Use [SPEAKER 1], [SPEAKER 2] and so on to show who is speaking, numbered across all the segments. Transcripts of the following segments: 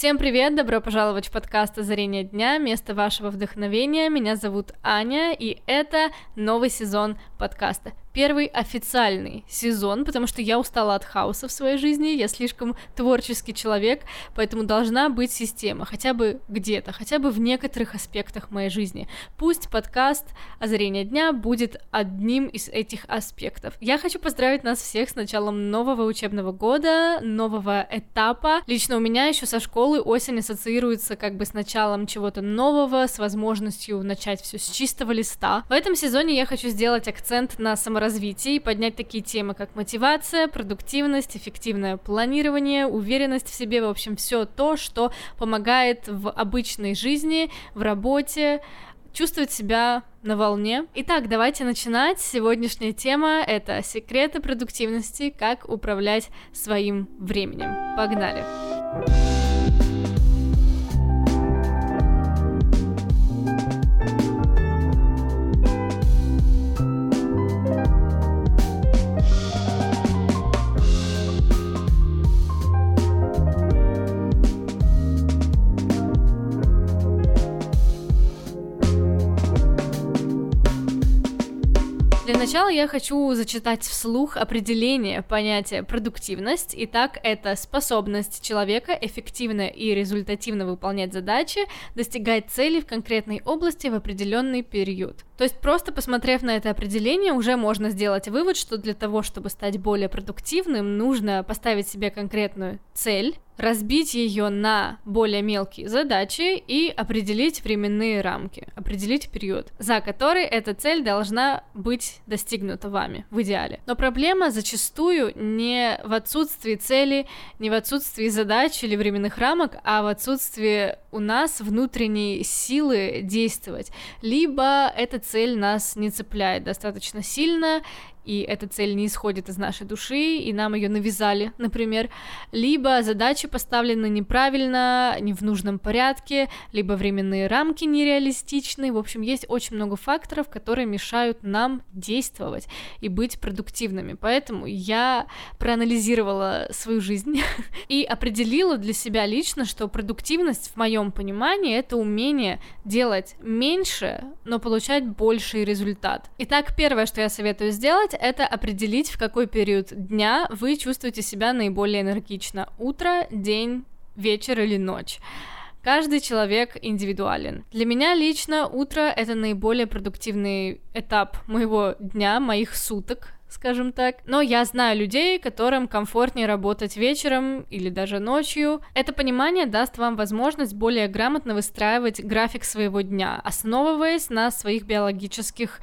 [SPEAKER 1] Всем привет, добро пожаловать в подкаст «Озарение дня», место вашего вдохновения. Меня зовут Аня, и это новый сезон подкаста первый официальный сезон, потому что я устала от хаоса в своей жизни, я слишком творческий человек, поэтому должна быть система, хотя бы где-то, хотя бы в некоторых аспектах моей жизни. Пусть подкаст «Озарение дня» будет одним из этих аспектов. Я хочу поздравить нас всех с началом нового учебного года, нового этапа. Лично у меня еще со школы осень ассоциируется как бы с началом чего-то нового, с возможностью начать все с чистого листа. В этом сезоне я хочу сделать акцент на саморазвитие саморазвития и поднять такие темы, как мотивация, продуктивность, эффективное планирование, уверенность в себе, в общем, все то, что помогает в обычной жизни, в работе, чувствовать себя на волне. Итак, давайте начинать. Сегодняшняя тема — это секреты продуктивности, как управлять своим временем. Погнали! Погнали! Начала я хочу зачитать вслух определение понятия продуктивность. Итак, это способность человека эффективно и результативно выполнять задачи, достигать целей в конкретной области в определенный период. То есть просто посмотрев на это определение, уже можно сделать вывод, что для того, чтобы стать более продуктивным, нужно поставить себе конкретную цель, разбить ее на более мелкие задачи и определить временные рамки, определить период, за который эта цель должна быть достигнута вами в идеале. Но проблема зачастую не в отсутствии цели, не в отсутствии задач или временных рамок, а в отсутствии у нас внутренней силы действовать. Либо эта цель нас не цепляет достаточно сильно, и эта цель не исходит из нашей души, и нам ее навязали, например, либо задачи поставлены неправильно, не в нужном порядке, либо временные рамки нереалистичны. В общем, есть очень много факторов, которые мешают нам действовать и быть продуктивными. Поэтому я проанализировала свою жизнь и определила для себя лично, что продуктивность в моем понимании это умение делать меньше, но получать больший результат. Итак, первое, что я советую сделать, это определить, в какой период дня вы чувствуете себя наиболее энергично. Утро, день, вечер или ночь. Каждый человек индивидуален. Для меня лично утро — это наиболее продуктивный этап моего дня, моих суток, скажем так. Но я знаю людей, которым комфортнее работать вечером или даже ночью. Это понимание даст вам возможность более грамотно выстраивать график своего дня, основываясь на своих биологических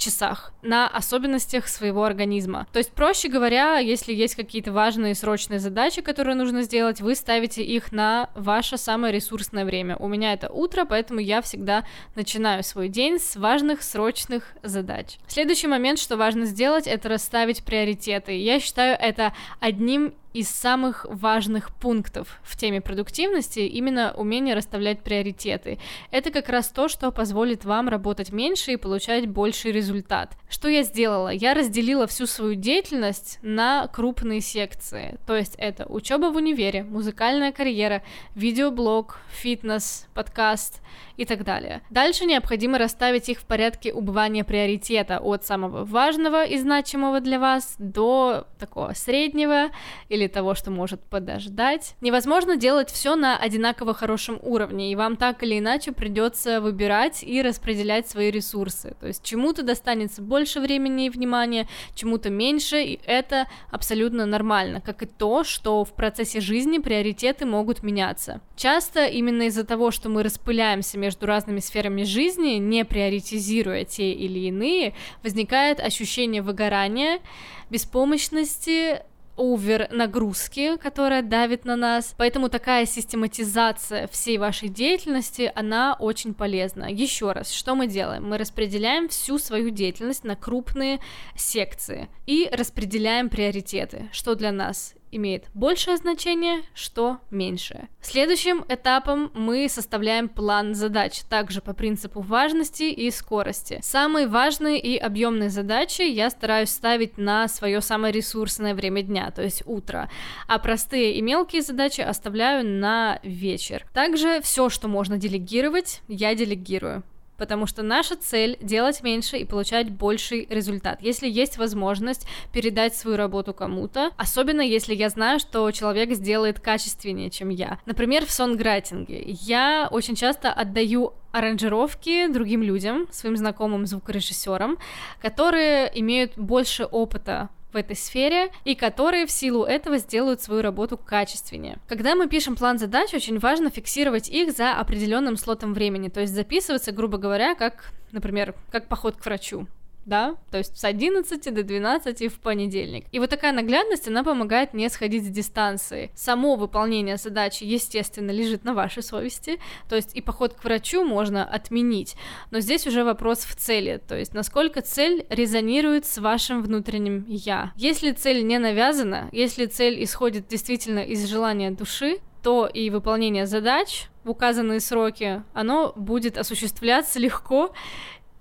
[SPEAKER 1] часах, на особенностях своего организма. То есть, проще говоря, если есть какие-то важные срочные задачи, которые нужно сделать, вы ставите их на ваше самое ресурсное время. У меня это утро, поэтому я всегда начинаю свой день с важных срочных задач. Следующий момент, что важно сделать, это расставить приоритеты. Я считаю это одним из самых важных пунктов в теме продуктивности именно умение расставлять приоритеты. Это как раз то, что позволит вам работать меньше и получать больший результат. Что я сделала? Я разделила всю свою деятельность на крупные секции. То есть это учеба в универе, музыкальная карьера, видеоблог, фитнес, подкаст и так далее. Дальше необходимо расставить их в порядке убывания приоритета от самого важного и значимого для вас до такого среднего или или того, что может подождать. Невозможно делать все на одинаково хорошем уровне, и вам так или иначе придется выбирать и распределять свои ресурсы. То есть чему-то достанется больше времени и внимания, чему-то меньше, и это абсолютно нормально, как и то, что в процессе жизни приоритеты могут меняться. Часто именно из-за того, что мы распыляемся между разными сферами жизни, не приоритизируя те или иные, возникает ощущение выгорания, беспомощности, овер нагрузки, которая давит на нас. Поэтому такая систематизация всей вашей деятельности, она очень полезна. Еще раз, что мы делаем? Мы распределяем всю свою деятельность на крупные секции и распределяем приоритеты, что для нас имеет большее значение, что меньшее. Следующим этапом мы составляем план задач, также по принципу важности и скорости. Самые важные и объемные задачи я стараюсь ставить на свое самое ресурсное время дня, то есть утро, а простые и мелкие задачи оставляю на вечер. Также все, что можно делегировать, я делегирую потому что наша цель делать меньше и получать больший результат. Если есть возможность передать свою работу кому-то, особенно если я знаю, что человек сделает качественнее, чем я. Например, в сонграйтинге. Я очень часто отдаю аранжировки другим людям, своим знакомым звукорежиссерам, которые имеют больше опыта в этой сфере и которые в силу этого сделают свою работу качественнее. Когда мы пишем план задач, очень важно фиксировать их за определенным слотом времени, то есть записываться, грубо говоря, как, например, как поход к врачу да, то есть с 11 до 12 в понедельник. И вот такая наглядность, она помогает не сходить с дистанции. Само выполнение задачи, естественно, лежит на вашей совести, то есть и поход к врачу можно отменить, но здесь уже вопрос в цели, то есть насколько цель резонирует с вашим внутренним «я». Если цель не навязана, если цель исходит действительно из желания души, то и выполнение задач в указанные сроки, оно будет осуществляться легко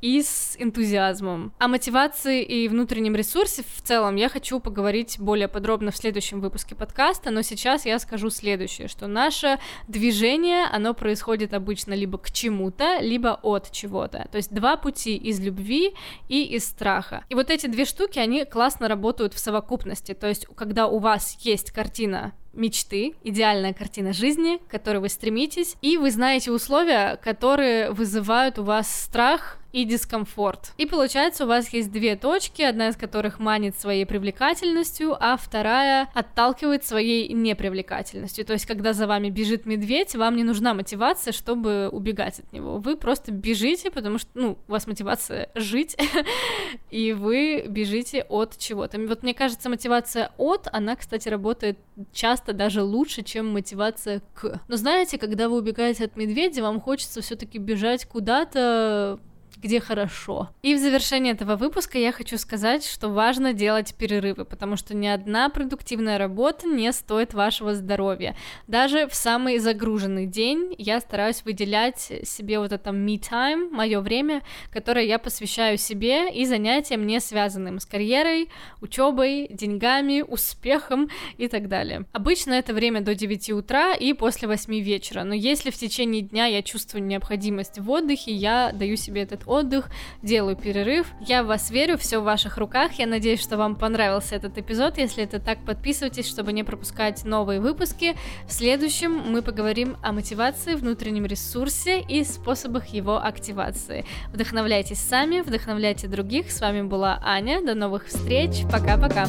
[SPEAKER 1] и с энтузиазмом. О мотивации и внутреннем ресурсе в целом я хочу поговорить более подробно в следующем выпуске подкаста, но сейчас я скажу следующее, что наше движение, оно происходит обычно либо к чему-то, либо от чего-то. То есть два пути из любви и из страха. И вот эти две штуки, они классно работают в совокупности. То есть когда у вас есть картина мечты, идеальная картина жизни, к которой вы стремитесь, и вы знаете условия, которые вызывают у вас страх, и дискомфорт. И получается, у вас есть две точки, одна из которых манит своей привлекательностью, а вторая отталкивает своей непривлекательностью. То есть, когда за вами бежит медведь, вам не нужна мотивация, чтобы убегать от него. Вы просто бежите, потому что, ну, у вас мотивация жить, и вы бежите от чего-то. Вот мне кажется, мотивация от, она, кстати, работает часто даже лучше, чем мотивация к. Но знаете, когда вы убегаете от медведя, вам хочется все-таки бежать куда-то где хорошо. И в завершение этого выпуска я хочу сказать, что важно делать перерывы, потому что ни одна продуктивная работа не стоит вашего здоровья. Даже в самый загруженный день я стараюсь выделять себе вот это me time, мое время, которое я посвящаю себе и занятиям не связанным с карьерой, учебой, деньгами, успехом и так далее. Обычно это время до 9 утра и после 8 вечера, но если в течение дня я чувствую необходимость в отдыхе, я даю себе этот отдых, делаю перерыв. Я в вас верю, все в ваших руках. Я надеюсь, что вам понравился этот эпизод. Если это так, подписывайтесь, чтобы не пропускать новые выпуски. В следующем мы поговорим о мотивации, внутреннем ресурсе и способах его активации. Вдохновляйтесь сами, вдохновляйте других. С вами была Аня. До новых встреч. Пока-пока.